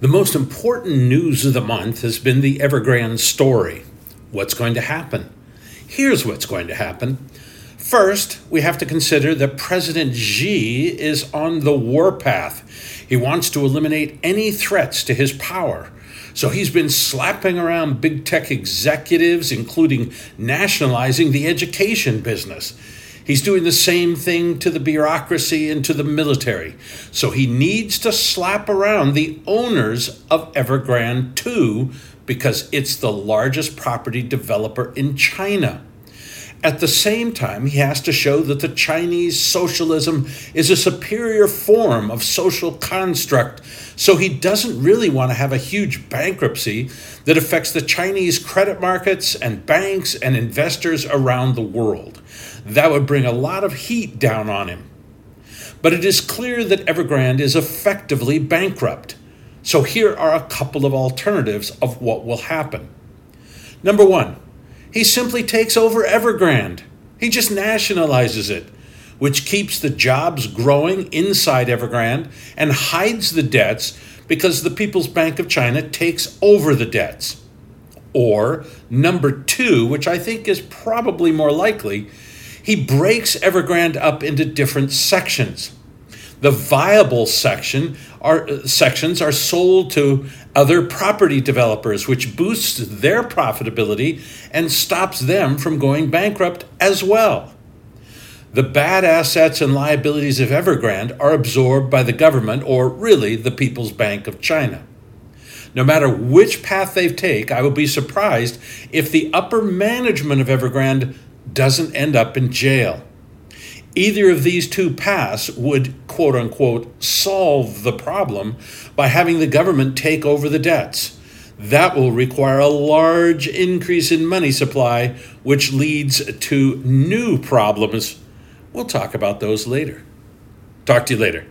The most important news of the month has been the Evergrande story. What's going to happen? Here's what's going to happen. First, we have to consider that President Xi is on the warpath. He wants to eliminate any threats to his power. So he's been slapping around big tech executives, including nationalizing the education business. He's doing the same thing to the bureaucracy and to the military. So he needs to slap around the owners of Evergrande too, because it's the largest property developer in China. At the same time, he has to show that the Chinese socialism is a superior form of social construct, so he doesn't really want to have a huge bankruptcy that affects the Chinese credit markets and banks and investors around the world. That would bring a lot of heat down on him. But it is clear that Evergrande is effectively bankrupt. So here are a couple of alternatives of what will happen. Number one, he simply takes over Evergrande. He just nationalizes it, which keeps the jobs growing inside Evergrande and hides the debts because the People's Bank of China takes over the debts. Or, number two, which I think is probably more likely, he breaks Evergrande up into different sections. The viable section are, sections are sold to other property developers, which boosts their profitability and stops them from going bankrupt as well. The bad assets and liabilities of Evergrande are absorbed by the government, or really the People's Bank of China. No matter which path they take, I will be surprised if the upper management of Evergrande doesn't end up in jail. Either of these two paths would, quote unquote, solve the problem by having the government take over the debts. That will require a large increase in money supply, which leads to new problems. We'll talk about those later. Talk to you later.